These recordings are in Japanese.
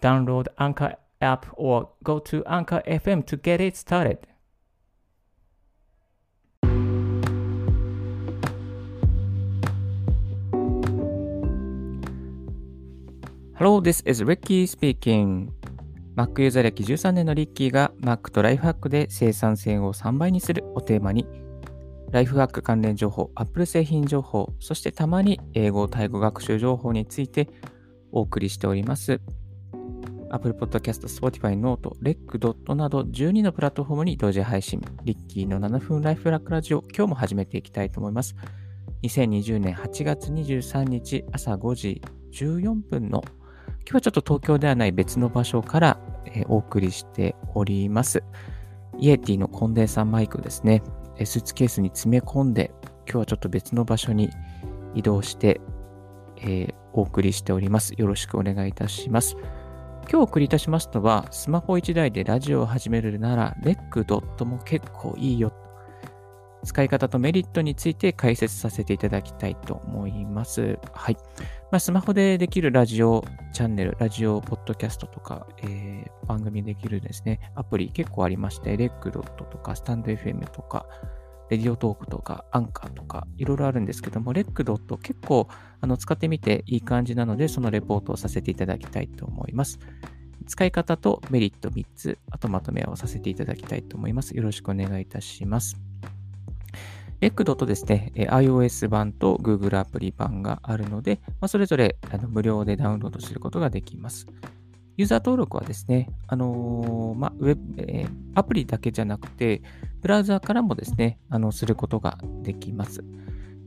Download Anchor app or go to Anchor FM to get it started. Hello, this is Ricky speaking. Mac ユーザー歴13年のリッキーが Mac とライフハックで生産性を3倍にするをテーマにライフハック関連情報、Apple 製品情報、そしてたまに英語、タイ語学習情報についてお送りしております。Apple Podcast、Spotify、Note、Rec. など12のプラットフォームに同時配信、リッキーの7分ライフラックラジオ、今日も始めていきたいと思います。2020年8月23日朝5時14分の今日はちょっと東京ではない別の場所から、お送りしております。イエティのコンデンサーマイクですね。スーツケースに詰め込んで、今日はちょっと別の場所に移動して、えー、お送りしております。よろしくお願いいたします。今日お送りいたしますのは、スマホ1台でラジオを始めるなら、レックドットも結構いいよ使い方とメリットについて解説させていただきたいと思います。はい。まあ、スマホでできるラジオチャンネル、ラジオポッドキャストとか、えー、番組できるですね、アプリ結構ありまして、レックドットとか、スタンド FM とか、レディオトークとか、アンカーとか、いろいろあるんですけども、レックドット結構あの使ってみていい感じなので、そのレポートをさせていただきたいと思います。使い方とメリット3つ、あとまとめをさせていただきたいと思います。よろしくお願いいたします。レックドとですね、iOS 版と Google アプリ版があるので、まあ、それぞれあの無料でダウンロードすることができます。ユーザー登録はですね、あのー、ま、ウェブ、えー、アプリだけじゃなくて、ブラウザーからもですね、あの、することができます。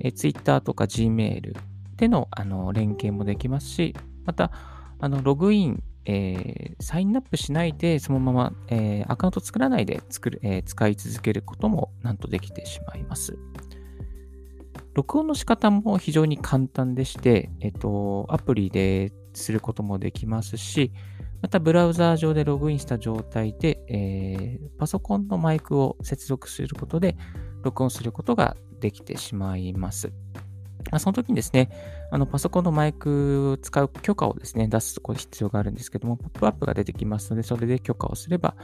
えー、Twitter とか Gmail での、あの、連携もできますし、また、あの、ログインえー、サインアップしないで、そのまま、え、アカウント作らないで作る、え、使い続けることもなんとできてしまいます。録音の仕方も非常に簡単でして、えっと、アプリですることもできますし、またブラウザー上でログインした状態で、えー、パソコンのマイクを接続することで録音することができてしまいます。まあ、その時にですね、あのパソコンのマイクを使う許可をですね、出すこ必要があるんですけども、ポップアップが出てきますので、それで許可をすれば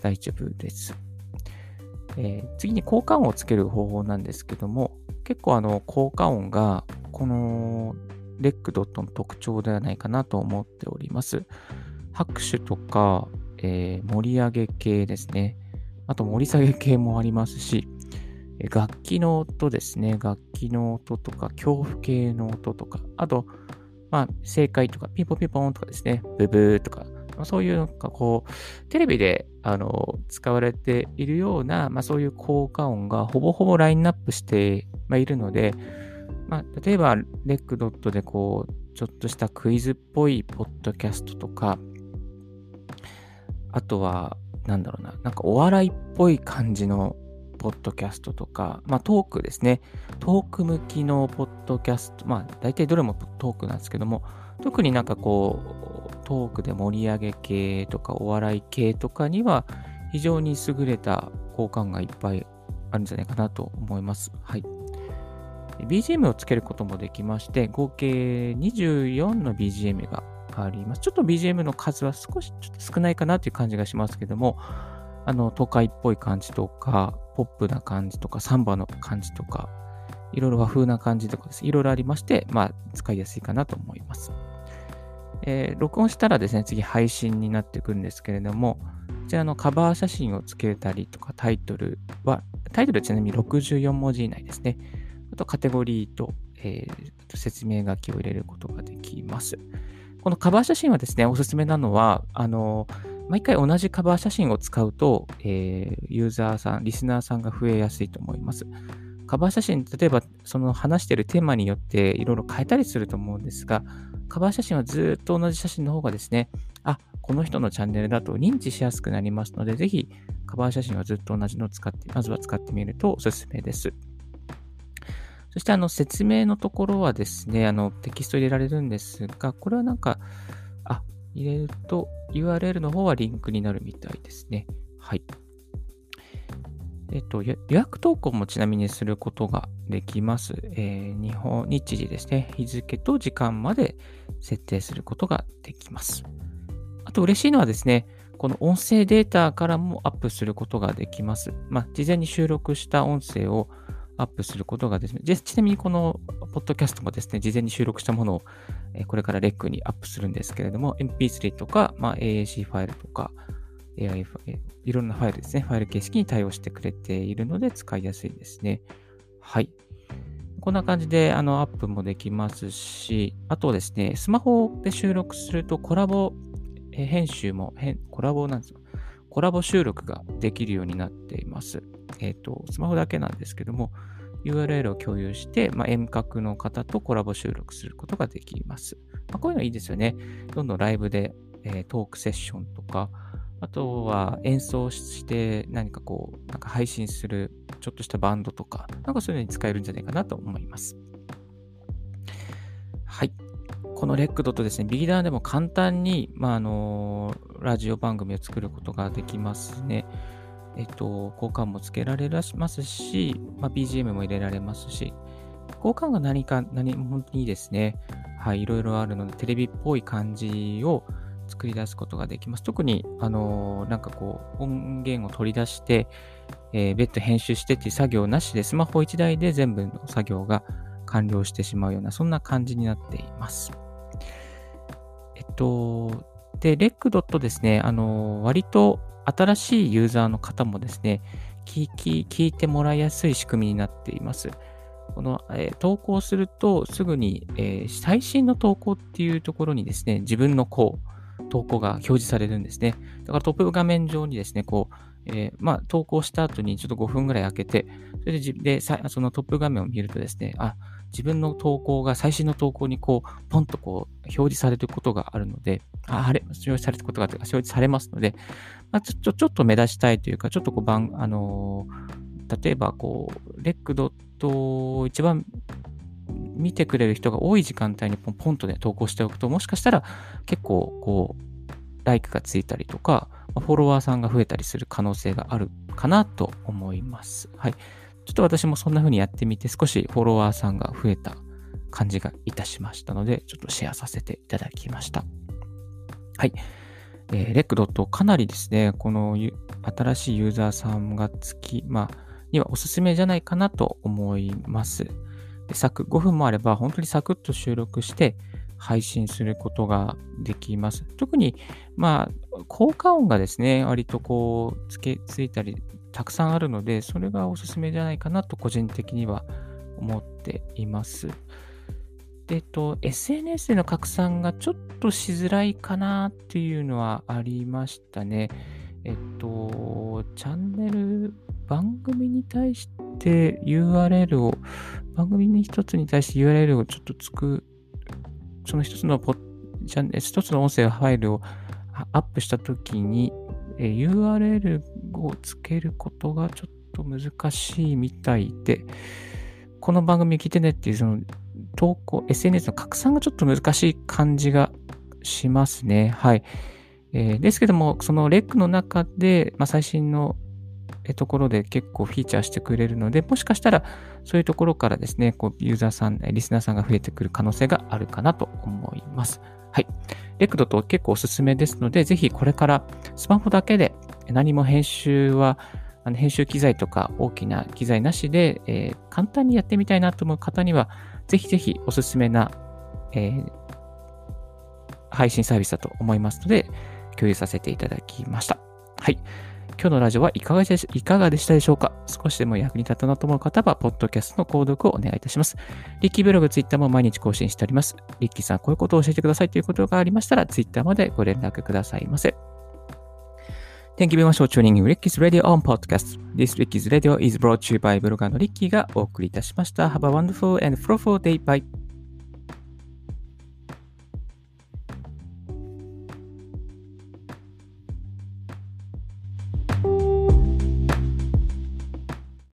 大丈夫です。えー、次に効果音をつける方法なんですけども、結構あの効果音がこのレックドットの特徴ではないかなと思っております。拍手とか、えー、盛り上げ系ですね。あと盛り下げ系もありますし、楽器の音ですね。楽器の音とか、恐怖系の音とか、あと、まあ、正解とか、ピンポンピンポンとかですね、ブブーとか、そういうなんかこう、テレビであの使われているような、まあ、そういう効果音がほぼほぼラインナップして、まあ、いるので、まあ、例えば、レックドットでこう、ちょっとしたクイズっぽいポッドキャストとか、あとは、なんだろうな、なんかお笑いっぽい感じのポッドキャストとか、まあ、トークですね。トーク向きのポッドキャスト、まあ、大体どれもトークなんですけども、特になんかこう、トークで盛り上げ系とかお笑い系とかには、非常に優れた好感がいっぱいあるんじゃないかなと思います。はい。BGM をつけることもできまして、合計24の BGM があります。ちょっと BGM の数は少しちょっと少ないかなという感じがしますけども、あの、都会っぽい感じとか、ポップな感じとか、サンバの感じとか、いろいろ和風な感じとかです。いろいろありまして、まあ、使いやすいかなと思います。えー、録音したらですね、次配信になってくるんですけれども、こちらのカバー写真をつけたりとか、タイトルは、タイトルはちなみに64文字以内ですね。あとカテゴリーと、えー、説明書きを入れることができます。このカバー写真はですね、おすすめなのは、あの毎回同じカバー写真を使うと、えー、ユーザーさん、リスナーさんが増えやすいと思います。カバー写真、例えばその話しているテーマによっていろいろ変えたりすると思うんですが、カバー写真はずっと同じ写真の方がですね、あ、この人のチャンネルだと認知しやすくなりますので、ぜひカバー写真はずっと同じのを使って、まずは使ってみるとおすすめです。そしてあの説明のところはですね、あのテキスト入れられるんですが、これはなんか、あ、入れると URL の方はリンクになるみたいですね。はい。えっと、予約投稿もちなみにすることができます。えー、日本、日時ですね。日付と時間まで設定することができます。あと嬉しいのはですね、この音声データからもアップすることができます。まあ、事前に収録した音声をアップすることがですね、ちなみにこのポッドキャストもですね、事前に収録したものを、これからレックにアップするんですけれども、MP3 とか、まあ、AAC ファイルとか、AI ファイルいろんなファイルですね、ファイル形式に対応してくれているので使いやすいですね。はい。こんな感じであのアップもできますし、あとですね、スマホで収録するとコラボ編集も、コラボなんですよ。コラボ収録ができるようになっています。えっ、ー、と、スマホだけなんですけども、URL を共有して、まあ、遠隔の方とコラボ収録することができます。まあ、こういうのいいですよね。どんどんライブで、えー、トークセッションとか、あとは演奏して何かこう、なんか配信するちょっとしたバンドとか、なんかそういうのに使えるんじゃないかなと思います。はい。このレックドとですね、ビギナーでも簡単に、まあ、あのラジオ番組を作ることができますね。えっと、交換もつけられますし、まあ、BGM も入れられますし、交換が何か、何、本当にいいですね。はい、いろいろあるので、テレビっぽい感じを作り出すことができます。特に、あのなんかこう、音源を取り出して、えー、別途編集してっていう作業なしで、スマホ1台で全部の作業が完了してしまうような、そんな感じになっています。えっと、で、レックドットですね、あの、割と新しいユーザーの方もですね、聞き、聞いてもらいやすい仕組みになっています。この、えー、投稿するとすぐに、えー、最新の投稿っていうところにですね、自分のこう、投稿が表示されるんですね。だからトップ画面上にですね、こう、えー、まあ、投稿した後にちょっと5分ぐらい開けて、それででそのトップ画面を見るとですね、あ、自分の投稿が最新の投稿にこう、ポンとこう、表示されることがあるので、あ、あれ、表示されることが、表示されますので、まあ、ちょっと、ちょっと目立ちたいというか、ちょっとこう、番、あのー、例えばこう、レックドットを一番見てくれる人が多い時間帯にポンポンとね、投稿しておくと、もしかしたら結構こう、ライクがついたりとか、フォロワーさんが増えたりする可能性があるかなと思います。はい。ちょっと私もそんな風にやってみて少しフォロワーさんが増えた感じがいたしましたので、ちょっとシェアさせていただきました。はい。えー、レックドットかなりですね、この新しいユーザーさんがつき、まあ、にはおすすめじゃないかなと思います。でサク5分もあれば本当にサクッと収録して配信することができます。特に、まあ、効果音がですね、割とこう、つけ、ついたりたくさんあるので、それがおすすめじゃないかなと個人的には思っています。で、えっと、SNS での拡散がちょっとしづらいかなっていうのはありましたね。えっと、チャンネル、番組に対して URL を、番組に一つに対して URL をちょっとつく、その一つのポ一つの音声ファイルをアップしたときに、え URL をつけることがちょっと難しいみたいで、この番組聞いてねっていうその投稿、SNS の拡散がちょっと難しい感じがしますね。はい。えー、ですけども、そのレックの中で、まあ、最新のところで結構フィーチャーしてくれるので、もしかしたらそういうところからですね、こうユーザーさん、リスナーさんが増えてくる可能性があるかなと思います。はい。レクドと結構おすすめですので、ぜひこれからスマホだけで何も編集は、あの編集機材とか大きな機材なしで、えー、簡単にやってみたいなと思う方には、ぜひぜひおすすめな、えー、配信サービスだと思いますので、共有させていただきました。はい。今日のラジオはいかがでいかがでしたでしょうか？少しでも役に立ったなと思う方は、ポッドキャストの購読をお願いいたします。リッキーブログ、ツイッターも毎日更新しております。リッキーさん、こういうことを教えてくださいということがありましたら、ツイッターまでご連絡くださいませ。Thank you very much for tuning in Ricky's Radio on Podcast. This Ricky's Radio is brought to you by ブロガーのリッキーがお送りいたしました。Have a wonderful and fruitful day. Bye.